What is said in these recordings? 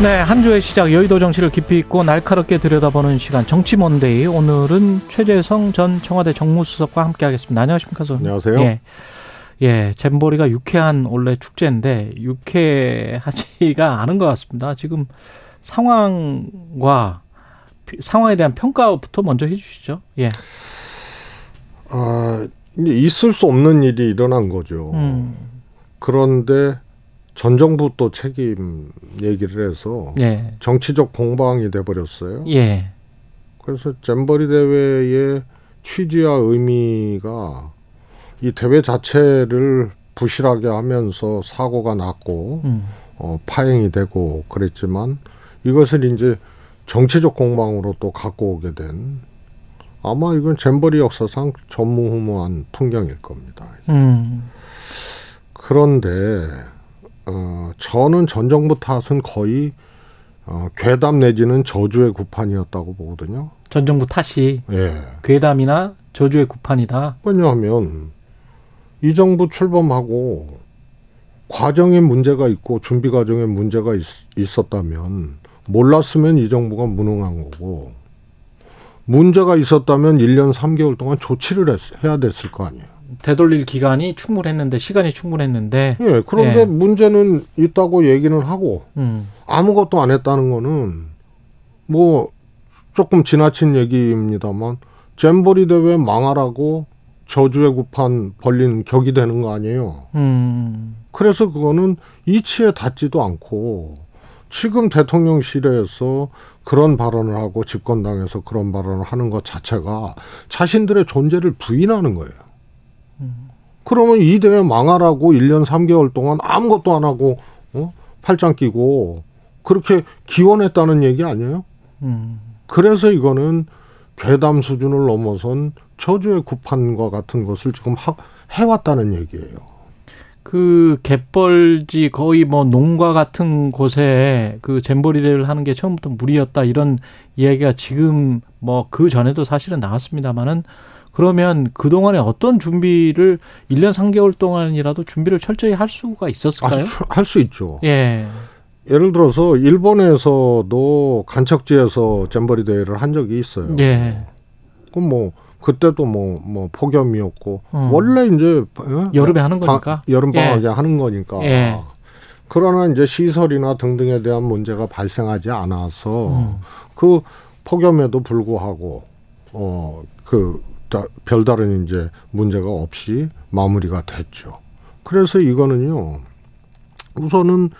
네, 한 주의 시작 여의도 정치를 깊이 있고 날카롭게 들여다보는 시간 정치 먼데이 오늘은 최재성 전 청와대 정무수석과 함께하겠습니다. 안녕하십니까, 선 안녕하세요. 예, 예, 잼버리가 유쾌한 원래 축제인데 유쾌하지가 않은 것 같습니다. 지금 상황과 상황에 대한 평가부터 먼저 해주시죠. 예. 아, 있을 수 없는 일이 일어난 거죠. 음. 그런데 전 정부 또 책임 얘기를 해서 예. 정치적 공방이 돼 버렸어요. 예. 그래서 잼버리 대회의 취지와 의미가 이 대회 자체를 부실하게 하면서 사고가 났고 음. 어, 파행이 되고 그랬지만 이것을 이제 정치적 공방으로 또 갖고 오게 된 아마 이건 잼버리 역사상 전무후무한 풍경일 겁니다. 음. 그런데 어, 저는 전 정부 탓은 거의 어, 괴담 내지는 저주의 구판이었다고 보거든요. 전 정부 탓이 예. 괴담이나 저주의 구판이다. 왜냐하면 이 정부 출범하고 과정에 문제가 있고 준비 과정에 문제가 있, 있었다면 몰랐으면 이 정부가 무능한 거고 문제가 있었다면 1년 3개월 동안 조치를 했, 해야 됐을 거 아니에요. 되돌릴 기간이 충분했는데 시간이 충분했는데 예, 그런데 예. 문제는 있다고 얘기는 하고 음. 아무것도 안 했다는 거는 뭐 조금 지나친 얘기입니다만 잼버리 대회 망하라고 저주의 구판 벌린 격이 되는 거 아니에요. 음. 그래서 그거는 이치에 닿지도 않고 지금 대통령실에서 그런 발언을 하고 집권당에서 그런 발언을 하는 것 자체가 자신들의 존재를 부인하는 거예요. 그러면 이 대회 망하라고 1년 3개월 동안 아무것도 안 하고 어? 팔짱 끼고 그렇게 기원했다는 얘기 아니에요? 음. 그래서 이거는 괴담 수준을 넘어선 저주의 구판과 같은 것을 지금 하, 해왔다는 얘기예요. 그 갯벌지 거의 뭐 농가 같은 곳에 그 잼버리 대회를 하는 게 처음부터 무리였다 이런 이야기가 지금 뭐 그 전에도 사실은 나왔습니다만은 그러면 그동안에 어떤 준비를 1년 3개월 동안이라도 준비를 철저히 할 수가 있었을까요? 할 수 있죠. 예. 예를 들어서 일본에서도 간척지에서 잼버리 대회를 한 적이 있어요. 예. 그럼 뭐 그때도 뭐뭐 폭염이었고 어. 원래 이제 어? 여름에 하는 바- 거니까. 여름 예. 방학에 하는 거니까. 예. 그러나 이제 시설이나 등등에 대한 문제가 발생하지 않아서 음. 그 폭염에도 불구하고 어그 별다른 이제 문제가 없이 마무리가 됐죠. 그래서 이거는요. 우선은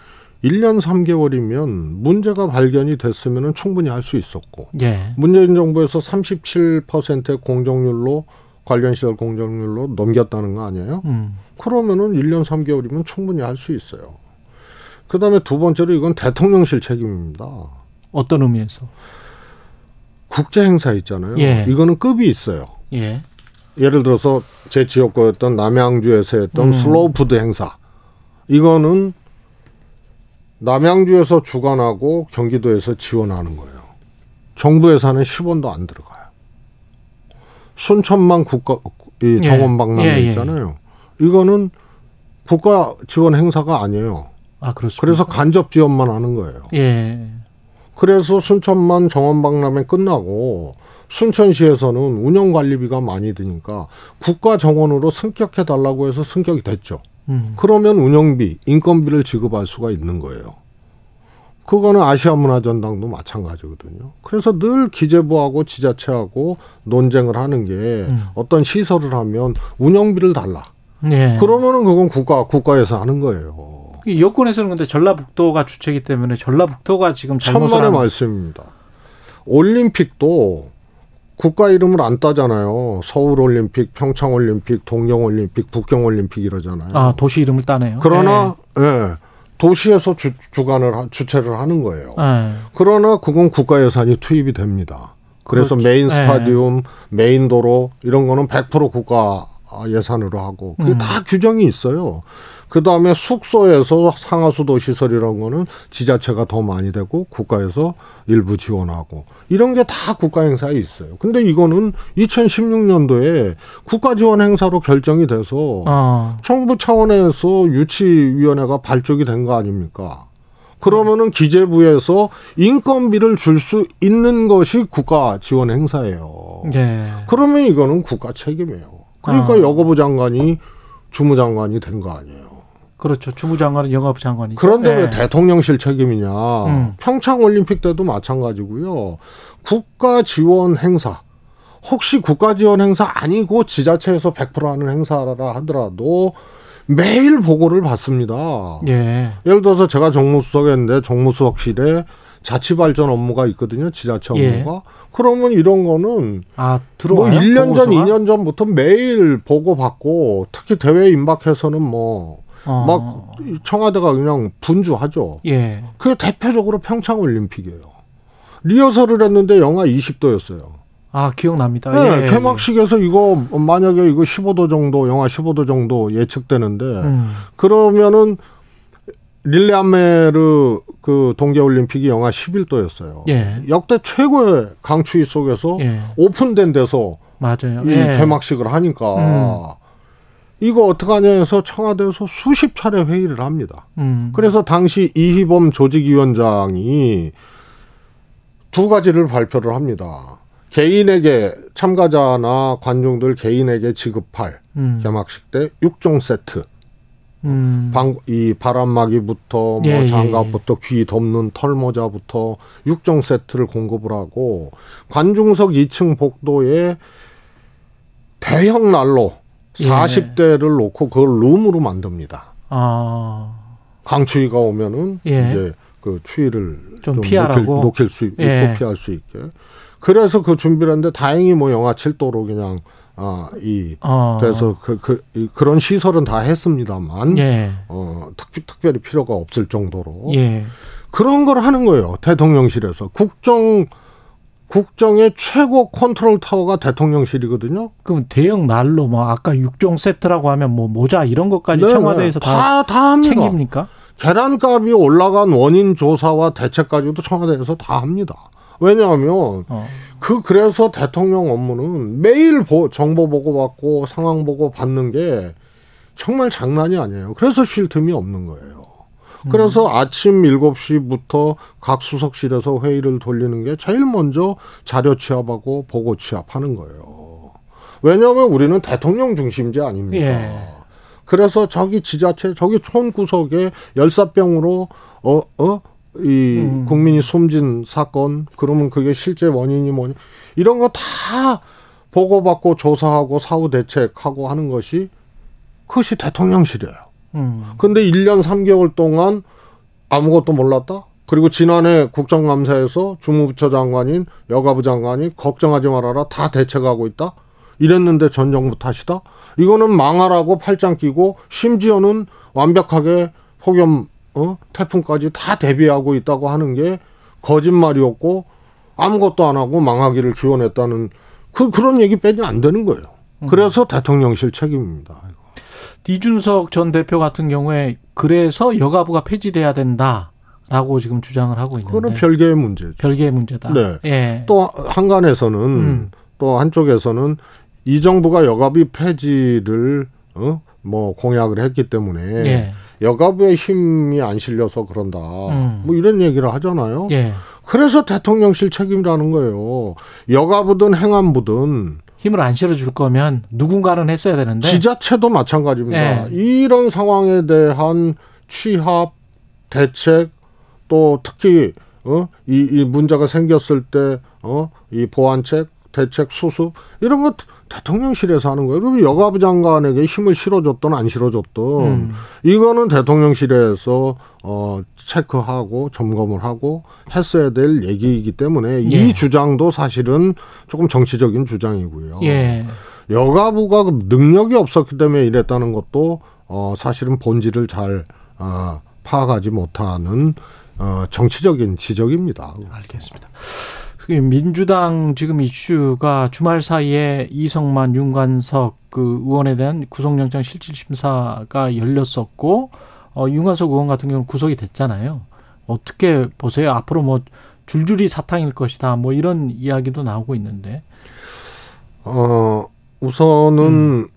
1년 3개월이면 문제가 발견이 됐으면 충분히 할 수 있었고 예. 문재인 정부에서 37%의 공정률로 관련 시설 공정률로 넘겼다는 거 아니에요? 음. 그러면은 1년 3개월이면 충분히 할 수 있어요. 그다음에 두 번째로 이건 대통령실 책임입니다. 어떤 의미에서? 국제 행사 있잖아요. 예. 이거는 급이 있어요. 예. 예를 들어서 제 지역구였던 남양주에서 했던 음. 슬로우 푸드 행사. 이거는 남양주에서 주관하고 경기도에서 지원하는 거예요. 정부 예산에 10원도 안 들어가요. 순천만 국가 이 예. 정원 박람회 예, 예. 있잖아요. 이거는 국가 지원 행사가 아니에요. 아, 그렇습니다. 그래서 간접 지원만 하는 거예요. 예. 그래서 순천만 정원 박람회 끝나고 순천시에서는 운영관리비가 많이 드니까 국가 정원으로 승격해 달라고 해서 승격이 됐죠. 음. 그러면 운영비, 인건비를 지급할 수가 있는 거예요. 그거는 아시아 문화전당도 마찬가지거든요. 그래서 늘 기재부하고 지자체하고 논쟁을 하는 게 음. 어떤 시설을 하면 운영비를 달라. 예. 그러면은 그건 국가 국가에서 하는 거예요. 이 여권에서는 근데 전라북도가 주체이기 때문에 전라북도가 지금 천만의 말씀입니다. 올림픽도 국가 이름을 안 따잖아요. 서울 올림픽, 평창 올림픽, 동경 올림픽, 북경 올림픽 이러잖아요. 아 도시 이름을 따네요. 그러나 예, 도시에서 주, 주관을 하- 주최를 하는 거예요. 예. 예. 그러나 그건 국가 예산이 투입이 됩니다. 그래서 그렇죠. 메인 예. 스타디움, 메인 도로 이런 거는 100% 국가 예산으로 하고 그게 음. 다 규정이 있어요. 그 다음에 숙소에서 상하수도 시설 이런 거는 지자체가 더 많이 되고 국가에서 일부 지원하고 이런 게 다 국가 행사에 있어요. 근데 이거는 2016년도에 국가 지원 행사로 결정이 돼서 어. 정부 차원에서 유치위원회가 발족이 된 거 아닙니까? 그러면은 기재부에서 인건비를 줄 수 있는 것이 국가 지원 행사예요. 예. 그러면 이거는 국가 책임이에요. 그러니까 아. 여가부 장관이 주무장관이 된 거 아니에요. 그렇죠. 주무장관은 영업부 장관이죠. 그런데 왜 예. 대통령실 책임이냐? 음. 평창 올림픽 때도 마찬가지고요. 국가 지원 행사. 혹시 국가 지원 행사 아니고 지자체에서 100% 하는 행사라 하더라도 매일 보고를 받습니다. 예. 예를 들어서 제가 정무수석이었는데 정무수석실에 자치발전 업무가 있거든요. 지자체 예. 업무가. 그러면 이런 거는 아, 뭐 들어와요. 1년 전, 보고서가? 2년 전부터 매일 보고 받고 특히 대회 임박해서는 뭐 어. 막 청와대가 그냥 분주하죠. 예. 그게 대표적으로 평창 올림픽이에요. 리허설을 했는데 영하 20도였어요. 아, 기억납니다. 네, 예. 개막식에서 이거 만약에 이거 15도 정도, 영하 15도 정도 예측되는데 음. 그러면은 릴레 안메르 그 동계 올림픽이 영하 11도였어요. 예. 역대 최고의 강추위 속에서 예. 오픈된 데서 맞아요. 이 예. 개막식을 하니까 음. 이거 어떡하냐 해서 청와대에서 수십 차례 회의를 합니다. 음. 그래서 당시 이희범 조직위원장이 두 가지를 발표를 합니다. 개인에게 참가자나 관중들 개인에게 지급할 음. 개막식 때 6종 세트. 음. 방, 이 바람막이부터 뭐 예, 예, 장갑부터 귀 덮는 털모자부터 6종 세트를 공급을 하고 관중석 2층 복도에 대형 난로 예. 40대를 놓고 그걸 룸으로 만듭니다. 아. 강추위가 오면은 예. 이제 그 추위를 좀 좀, 피하라고? 녹일, 녹일 수 있고 예. 피할 수 있게. 그래서 그 준비를 했는데 다행히 뭐 영하 7도로 그냥 아이 어. 그래서 그, 그, 이- 그런 시설은 다 했습니다만 예. 어, 특, 특별히 필요가 없을 정도로 예. 그런 걸 하는 거예요. 대통령실에서 국정 국정의 최고 컨트롤 타워가 대통령실이거든요. 그럼 대형 난로 뭐 아까 6종 세트라고 하면 뭐 모자 이런 것까지 네, 청와대에서 네. 다, 다, 다. 챙깁니까? 계란값이 올라간 원인 조사와 대책까지도 청와대에서 다 합니다. 왜냐하면 어. 그 그래서 대통령 업무는 매일 보, 정보 보고 받고 상황 보고 받는 게 정말 장난이 아니에요. 그래서 쉴 틈이 없는 거예요. 그래서 아침 7시부터 각 수석실에서 회의를 돌리는 게 제일 먼저 자료 취합하고 보고 취합하는 거예요. 왜냐하면 우리는 대통령 중심제 아닙니까? 예. 그래서 저기 지자체, 저기 촌 구석에 열사병으로 어, 어, 이 음. 국민이 숨진 사건, 그러면 그게 실제 원인이 뭐냐, 이런 거 다 보고받고 조사하고 사후 대책하고 하는 것이 그것이 대통령실이에요. 음. 근데 1년 3개월 동안 아무것도 몰랐다? 그리고 지난해 국정감사에서 주무부처 장관인 여가부 장관이 걱정하지 말아라 다 대책하고 있다? 이랬는데 전 정부 탓이다? 이거는 망하라고 팔짱 끼고 심지어는 완벽하게 폭염, 어? 태풍까지 다 대비하고 있다고 하는 게 거짓말이었고 아무것도 안 하고 망하기를 기원했다는 그, 그런 얘기 빼지 안 되는 거예요. 그래서 대통령실 책임입니다. 이준석 전 대표 같은 경우에 그래서 여가부가 폐지돼야 된다 라고 지금 주장을 하고 있는데 그거는 별개의 문제죠. 별개의 문제다. 네. 예. 또 한간에서는 음. 또 한쪽에서는 이 정부가 여가비 폐지를 어? 뭐 공약을 했기 때문에 예. 여가부의 힘이 안 실려서 그런다. 음. 뭐 이런 얘기를 하잖아요. 예. 그래서 대통령실 책임이라는 거예요. 여가부든 행안부든 힘을 안 실어줄 거면 누군가는 했어야 되는데 지자체도 마찬가지입니다. 네. 이런 상황에 대한 취합, 대책, 또 특히 어? 이, 이 문제가 생겼을 때 어? 이 보완책, 대책, 수습 이런 거 대통령실에서 하는 거예요. 그럼 여가부 장관에게 힘을 실어줬든 안 실어줬든 음. 이거는 대통령실에서 어, 체크하고 점검을 하고 했어야 될 얘기이기 때문에 예. 이 주장도 사실은 조금 정치적인 주장이고요. 예. 여가부가 그 능력이 없었기 때문에 이랬다는 것도 어 사실은 본질을 잘 어, 파악하지 못하는 어 정치적인 지적입니다. 알겠습니다. 그 민주당 지금 이슈가 주말 사이에 이성만, 윤관석 그 의원에 대한 구속영장 실질심사가 열렸었고 어, 윤관석 의원 같은 경우는 구속이 됐잖아요. 어떻게 보세요? 앞으로 뭐 줄줄이 사탕일 것이다. 뭐 이런 이야기도 나오고 있는데. 어 우선은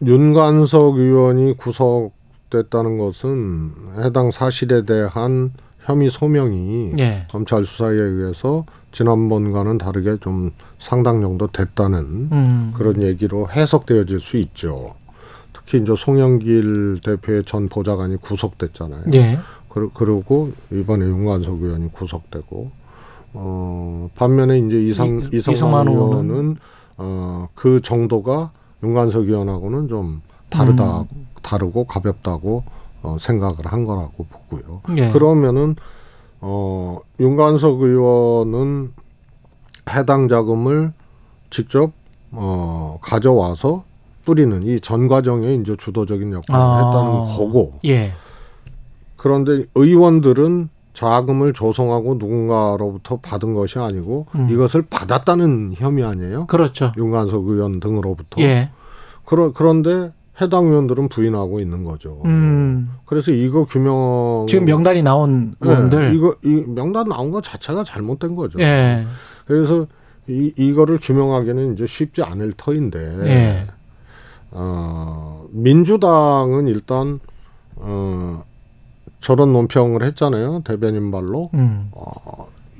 윤관석 의원이 구속됐다는 것은 해당 사실에 대한 혐의 소명이 예. 검찰 수사에 의해서 지난번과는 다르게 좀 상당 정도 됐다는 음. 그런 얘기로 해석되어질 수 있죠. 특히 이제 송영길 대표의 전 보좌관이 구속됐잖아요. 예. 그리고 이번에 윤관석 의원이 구속되고 어 반면에 이제 이상 이- 이성만 의원은 어그 정도가 윤관석 의원하고는 좀 다르다 음. 다르고 가볍다고 어 생각을 한 거라고 보고요. 예. 그러면은 어 윤관석 의원은 해당 자금을 직접 어 가져와서 뿌리는 이 전 과정에 이제 주도적인 역할을 아. 했다는 거고 예. 그런데 의원들은 자금을 조성하고 누군가로부터 받은 것이 아니고 음. 이것을 받았다는 혐의 아니에요? 그렇죠. 윤관석 의원 등으로부터. 예. 그러, 그런데 해당 의원들은 부인하고 있는 거죠. 음. 그래서 이거 규명 지금 명단이 나온 네, 의원들. 이거 이 명단 나온 것 자체가 잘못된 거죠. 예. 그래서 이 이거를 규명하기는 이제 쉽지 않을 터인데 예. 어, 민주당은 일단 어, 저런 논평을 했잖아요 대변인 발로 음.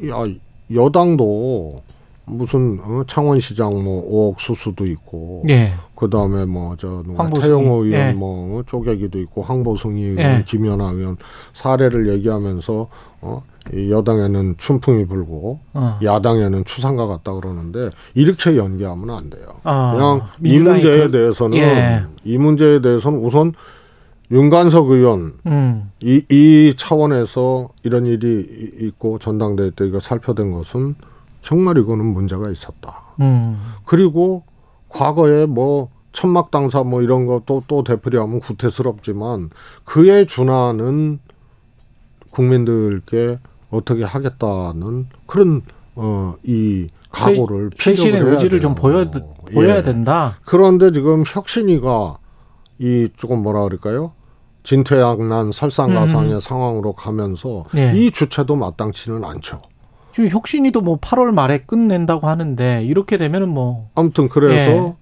야, 여당도 무슨 어, 창원시장 뭐 5억 수수도 있고 예. 그 다음에 뭐 저 누가 태영호 의원 예. 뭐 쪼개기도 있고 황보승이 의원, 예. 김연아 의원 사례를 얘기하면서 어, 이 여당에는 춘풍이 불고 어. 야당에는 추상과 같다 그러는데 이렇게 연기하면 안 돼요. 아, 그냥 이 문제에 그- 대해서는 예. 이 문제에 대해서는 우선 윤관석 의원 음. 이, 이 차원에서 이런 일이 이- 있고 전당대회 때 이거 살펴된 것은 정말 이거는 문제가 있었다. 음. 그리고 과거에 뭐 천막 당사 뭐 이런 거또또 되풀이하면 구태스럽지만 그에 준하는 국민들께 어떻게 하겠다는 그런 어이 각오를 쇄신의 의지를 좀 돼요. 보여 보여야 예. 된다. 그런데 지금 혁신이가 이 조금 뭐라 그럴까요? 진퇴양난 설상가상의 상황으로 가면서 음. 예. 이 주체도 마땅치는 않죠. 지금 혁신이도 뭐 8월 말에 끝낸다고 하는데 이렇게 되면은 뭐 아무튼 그래서 예.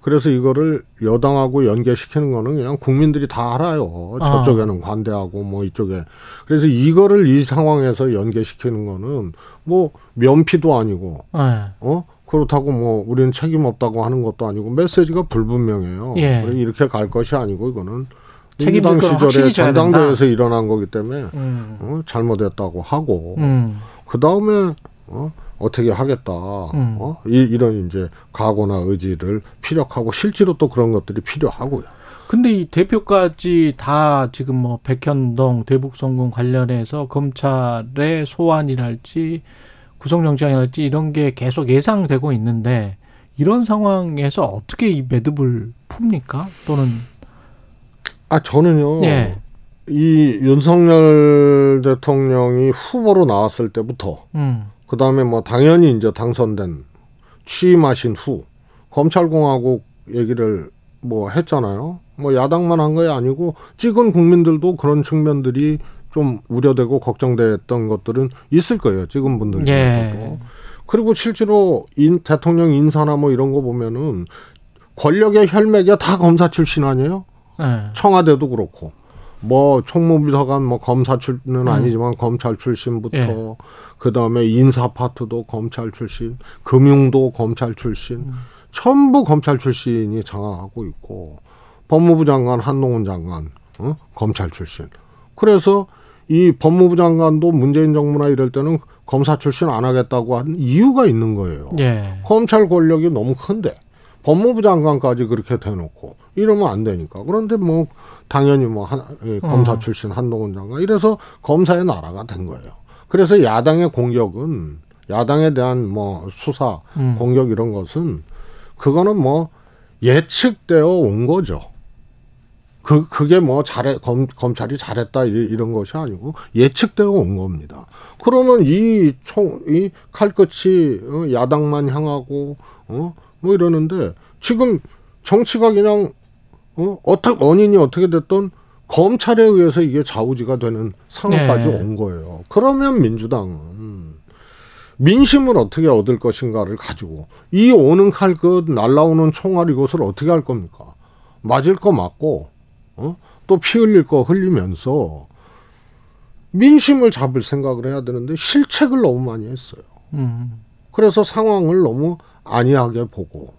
그래서 이거를 여당하고 연계시키는 거는 그냥 국민들이 다 알아요. 아. 저쪽에는 관대하고 뭐 이쪽에. 그래서 이거를 이 상황에서 연계시키는 거는 뭐 면피도 아니고 예. 어 그렇다고 뭐 우리는 책임 없다고 하는 것도 아니고 메시지가 불분명해요. 예. 이렇게 갈 것이 아니고 이거는 확실히 시절에 져야 전당대회에서 일어난 거기 때문에 음. 어, 잘못했다고 하고 음. 그 다음에 어, 어떻게 하겠다. 음. 어? 이, 이런 이제 각오나 의지를 피력하고 실제로 또 그런 것들이 필요하고요. 근데 이 대표까지 다 지금 뭐 백현동 대북송금 관련해서 검찰의 소환이랄지 구속영장이랄지 이런 게 계속 예상되고 있는데 이런 상황에서 어떻게 이 매듭을 풉니까? 또는 아 저는요. 예. 이 윤석열 대통령이 후보로 나왔을 때부터 음. 그 다음에 뭐 당연히 이제 당선된 취임하신 후 검찰공화국 얘기를 뭐 했잖아요. 뭐 야당만 한 게 아니고 찍은 국민들도 그런 측면들이 좀 우려되고 걱정됐던 것들은 있을 거예요. 찍은 분들 중에서도. 예. 그리고 실제로 인, 대통령 인사나 뭐 이런 거 보면은 권력의 혈맥이 다 검사 출신 아니에요? 예. 청와대도 그렇고 뭐 총무비서관 뭐 검사 출신은 아니지만 검찰 출신부터 음. 예. 그 다음에 인사 파트도 검찰 출신, 금융도 검찰 출신, 음. 전부 검찰 출신이 장악하고 있고 법무부 장관 한동훈 장관 어? 검찰 출신. 그래서 이 법무부 장관도 문재인 정부나 이럴 때는 검사 출신 안 하겠다고 한 이유가 있는 거예요. 예. 검찰 권력이 너무 큰데 법무부 장관까지 그렇게 대놓고 이러면 안 되니까 그런데 뭐 당연히 뭐 한, 예, 검사 어. 출신 한동훈 장관 이래서 검사의 나라가 된 거예요. 그래서 야당의 공격은 야당에 대한 뭐 수사 음. 공격 이런 것은 그거는 뭐 예측되어 온 거죠. 그 그게 뭐 잘해 검, 검찰이 잘했다 이- 이런 것이 아니고 예측되어 온 겁니다. 그러면 이 총이 칼끝이 어, 야당만 향하고 어 뭐 이러는데 지금 정치가 그냥 어 어떻게 원인이 어떻게 됐던 검찰에 의해서 이게 좌우지가 되는 상황까지 네. 온 거예요. 그러면 민주당은 민심을 어떻게 얻을 것인가를 가지고 이 오는 칼끝 날라오는 총알 이것을 어떻게 할 겁니까? 맞을 거 맞고 어? 또 피 흘릴 거 흘리면서 민심을 잡을 생각을 해야 되는데 실책을 너무 많이 했어요. 음. 그래서 상황을 너무 안이하게 보고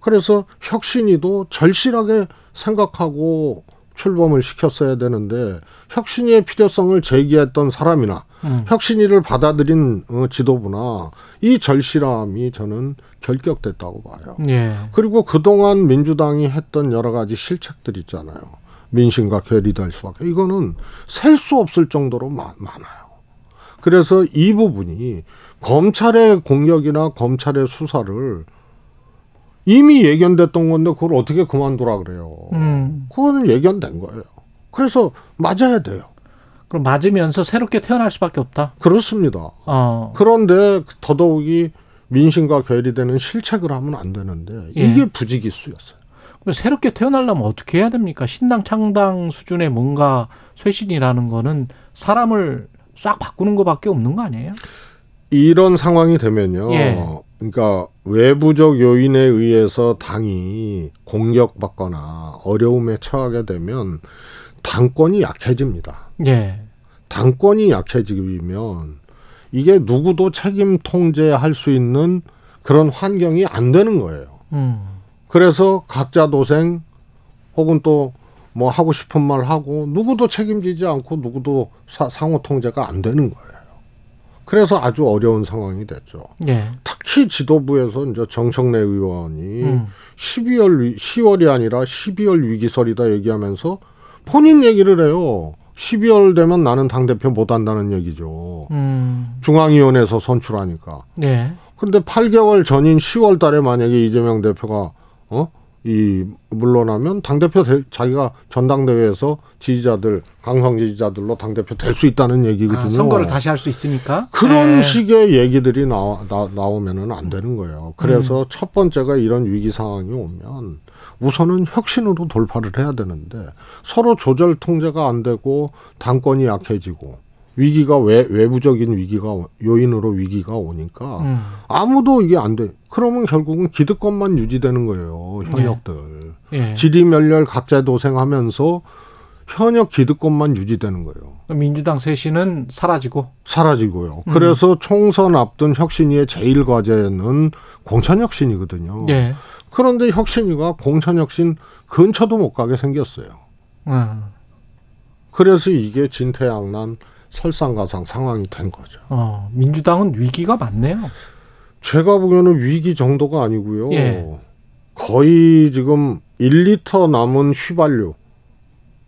그래서 혁신이도 절실하게 생각하고 출범을 시켰어야 되는데 혁신이의 필요성을 제기했던 사람이나 음. 혁신이를 받아들인 어, 지도부나 이 절실함이 저는 결격됐다고 봐요. 예. 그리고 그동안 민주당이 했던 여러 가지 실책들 있잖아요. 민심과 괴리될 수밖에. 이거는 셀 수 없을 정도로 마- 많아요. 그래서 이 부분이 검찰의 공격이나 검찰의 수사를 이미 예견됐던 건데 그걸 어떻게 그만두라 그래요. 음. 그거는 예견된 거예요. 그래서 맞아야 돼요. 그럼 맞으면서 새롭게 태어날 수밖에 없다. 그렇습니다. 어. 그런데 더더욱이 민심과 괴리되는 실책을 하면 안 되는데 예. 이게 부지기수였어요. 그럼 새롭게 태어나려면 어떻게 해야 됩니까? 신당 창당 수준의 뭔가 쇄신이라는 거는 사람을 싹 바꾸는 것밖에 없는 거 아니에요? 이런 상황이 되면요. 예. 그러니까 외부적 요인에 의해서 당이 공격받거나 어려움에 처하게 되면 당권이 약해집니다. 예. 당권이 약해지면 이게 누구도 책임 통제할 수 있는 그런 환경이 안 되는 거예요. 음. 그래서 각자 도생 혹은 또 뭐 하고 싶은 말 하고 누구도 책임지지 않고 누구도 사- 상호 통제가 안 되는 거예요. 그래서 아주 어려운 상황이 됐죠. 예. 특히 지도부에서 이제 정청래 의원이 음. 12월 위- 10월이 아니라 12월 위기설이다 얘기하면서 본인 얘기를 해요. 12월 되면 나는 당 대표 못 한다는 얘기죠. 음. 중앙위원회에서 선출하니까. 예. 근데 8개월 전인 10월 달에 만약에 이재명 대표가 어? 이 물러나면 당 대표 자기가 전당대회에서 지지자들 강성 지지자들로 당 대표 될 수 있다는 얘기거든요. 아, 선거를 다시 할 수 있으니까. 그런 예. 식의 얘기들이 나와, 나, 나오면은 안 되는 거예요. 음. 그래서 첫 번째가 이런 위기 상황이 오면 우선은 혁신으로 돌파를 해야 되는데 서로 조절 통제가 안 되고 당권이 약해지고 위기가 외, 외부적인 위기가 오- 요인으로 위기가 오니까 음. 아무도 이게 안 돼. 그러면 결국은 기득권만 유지되는 거예요. 현역들. 예. 지리멸렬 각자 도생하면서 현역 기득권만 유지되는 거예요. 민주당 쇄신은 사라지고. 사라지고요. 음. 그래서 총선 앞둔 혁신위의 제일 과제는 공천 혁신이거든요. 예. 그런데 혁신위가 공천 혁신 근처도 못 가게 생겼어요. 음. 그래서 이게 진퇴양난 설상가상 상황이 된 거죠. 어, 민주당은 위기가 많네요. 제가 보기에는 위기 정도가 아니고요. 예. 거의 지금 1리터 남은 휘발유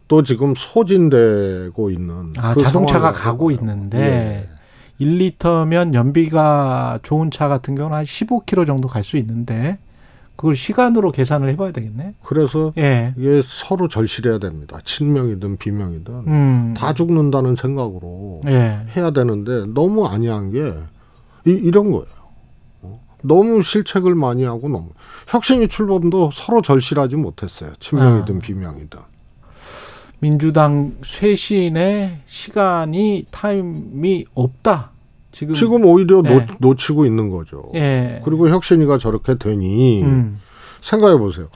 또 지금 소진되고 있는 아, 그 자동차가. 가고 있는데 예. 1리터면 연비가 좋은 차 같은 경우는 한 15km 정도 갈 수 있는데 그걸 시간으로 계산을 해봐야 되겠네. 그래서 예. 이게 서로 절실해야 됩니다. 친명이든 비명이든 음. 다 죽는다는 생각으로 예. 해야 되는데 너무 아니한 게 이, 이런 거예요. 어? 너무 실책을 많이 하고 너무 혁신이 출범도 서로 절실하지 못했어요. 친명이든 아. 비명이든. 민주당 쇄신의 시간이 타임이 없다. 지금 지금 오히려 예. 놓, 치고 있는 거죠. 예. 그리고 혁신이가 저렇게 되니 음. 생각해 보세요.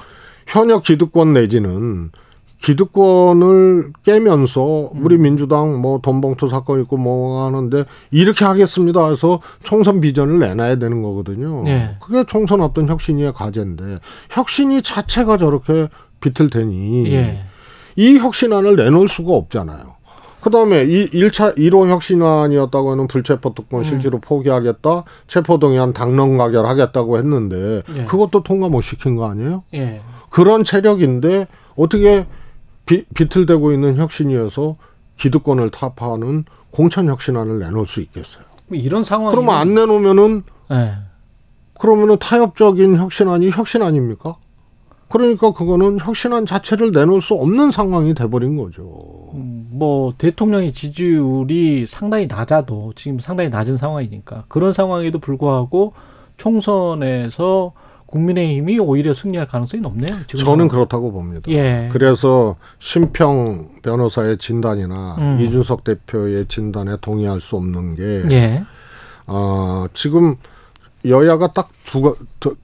현역 기득권 내지는 기득권을 깨면서 음. 우리 민주당 뭐 돈봉투 사건 있고 뭐 하는데 이렇게 하겠습니다 해서 총선 비전을 내놔야 되는 거거든요. 네. 그게 총선 어떤 혁신이의 과제인데 혁신이 자체가 저렇게 비틀대니 예. 이 혁신안을 내놓을 수가 없잖아요. 그다음에 이 1차 1호 혁신안이었다고 하는 불체포 특권 음. 실제로 포기하겠다. 체포동의안 당론 가결하겠다고 했는데 예. 그것도 통과 못 시킨 거 아니에요? 예. 그런 체력인데 어떻게 비, 비틀대고 있는 혁신이어서 기득권을 타파하는 공천 혁신안을 내놓을 수 있겠어요. 뭐 이런 상황이 그러면 안 내놓으면은 예. 그러면은 타협적인 혁신안이 혁신 아닙니까? 그러니까 그거는 혁신안 자체를 내놓을 수 없는 상황이 돼버린 거죠. 음, 뭐 대통령의 지지율이 상당히 낮아도 지금 상당히 낮은 상황이니까 그런 상황에도 불구하고 총선에서 국민의힘이 오히려 승리할 가능성이 높네요. 지금 저는. 그렇다고 봅니다. 예. 그래서 심평 변호사의 진단이나 음. 이준석 대표의 진단에 동의할 수 없는 게 예. 어, 지금 여야가 딱 두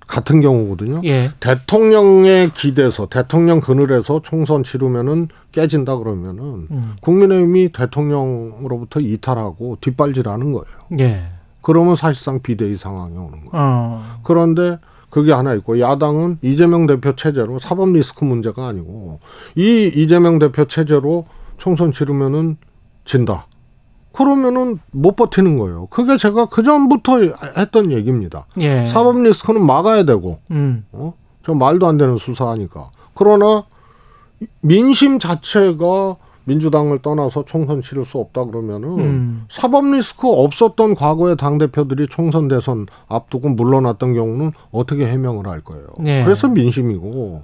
같은 경우거든요. 예. 대통령의 기대서 대통령 그늘에서 총선 치르면은 깨진다 그러면은 음. 국민의힘이 대통령으로부터 이탈하고 뒷발질하는 거예요. 예. 그러면 사실상 비대위 상황이 오는 거예요. 어. 그런데 그게 하나 있고 야당은 이재명 대표 체제로 사법 리스크 문제가 아니고 이 이재명 대표 체제로 총선 치르면은 진다. 그러면은 못 버티는 거예요. 그게 제가 그 전부터 했던 얘기입니다. 예. 사법 리스크는 막아야 되고, 음. 어? 저 말도 안 되는 수사하니까. 그러나 민심 자체가 민주당을 떠나서 총선 치를 수 없다 그러면은 음. 사법 리스크 없었던 과거의 당 대표들이 총선 대선 앞두고 물러났던 경우는 어떻게 해명을 할 거예요. 예. 그래서 민심이고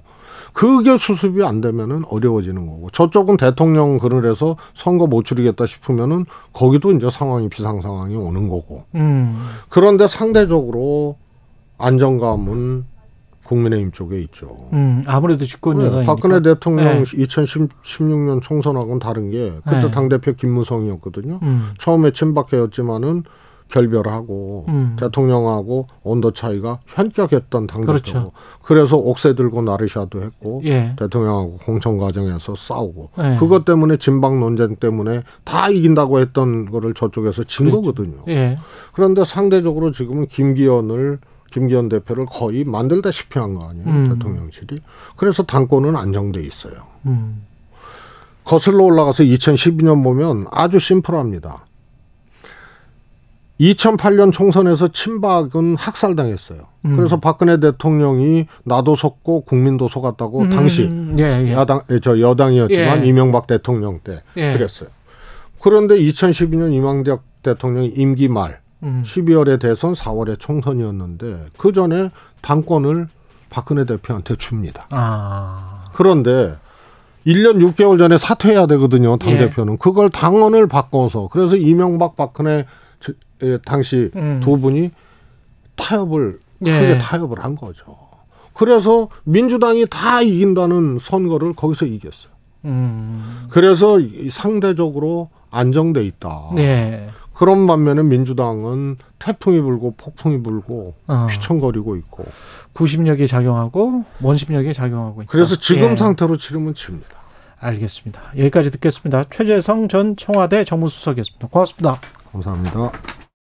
그게 수습이 안 되면은 어려워지는 거고 저쪽은 대통령 그늘에서 선거 못 치르겠다 싶으면은 거기도 이제 상황이 비상 상황이 오는 거고 음. 그런데 상대적으로 안정감은 국민의힘 쪽에 있죠. 음. 아무래도 집권 네, 여당이니까. 박근혜 대통령 네. 2016년 총선하고는 다른 게 그때 네. 당 대표 김무성이었거든요. 음. 처음에 친박계였지만은 결별하고 음. 대통령하고 온도 차이가 현격했던 당 그렇죠. 그래서 옥새 들고 나르샤도 했고 예. 대통령하고 공천 과정에서 싸우고 네. 그것 때문에 진박 논쟁 때문에 다 이긴다고 했던 거를 저쪽에서 진 그렇죠. 거거든요. 예. 그런데 상대적으로 지금은 김기현을 김기현 대표를 거의 만들다시피 한 거 아니에요 음. 대통령실이 그래서 당권은 안정돼 있어요. 음. 거슬러 올라가서 2012년 보면 아주 심플합니다. 2008년 총선에서 친박은 학살당했어요. 음. 그래서 박근혜 대통령이 나도 속고 국민도 속았다고 당시 음. 예, 예. 야당 에, 저 여당이었지만 예. 이명박 대통령 때 예. 그랬어요. 그런데 2012년 이명박 대통령 임기 말 음. 12월에 대선 4월에 총선이었는데 그 전에 당권을 박근혜 대표한테 줍니다. 아. 그런데 1년 6개월 전에 사퇴해야 되거든요. 당 예. 대표는 그걸 당원을 바꿔서 그래서 이명박 박근혜 저- 예, 당시 음. 두 분이 타협을 예. 크게 타협을 한 거죠. 그래서 민주당이 다 이긴다는 선거를 거기서 이겼어요. 음. 그래서 이- 상대적으로 안정돼 있다. 네. 그런 반면에 민주당은 태풍이 불고 폭풍이 불고 어. 휘청거리고 있고. 구심력이 작용하고 원심력이 작용하고 있다. 그래서 지금 예. 상태로 치르면 칩니다. 알겠습니다. 여기까지 듣겠습니다. 최재성 전 청와대 정무수석이었습니다. 고맙습니다. 감사합니다.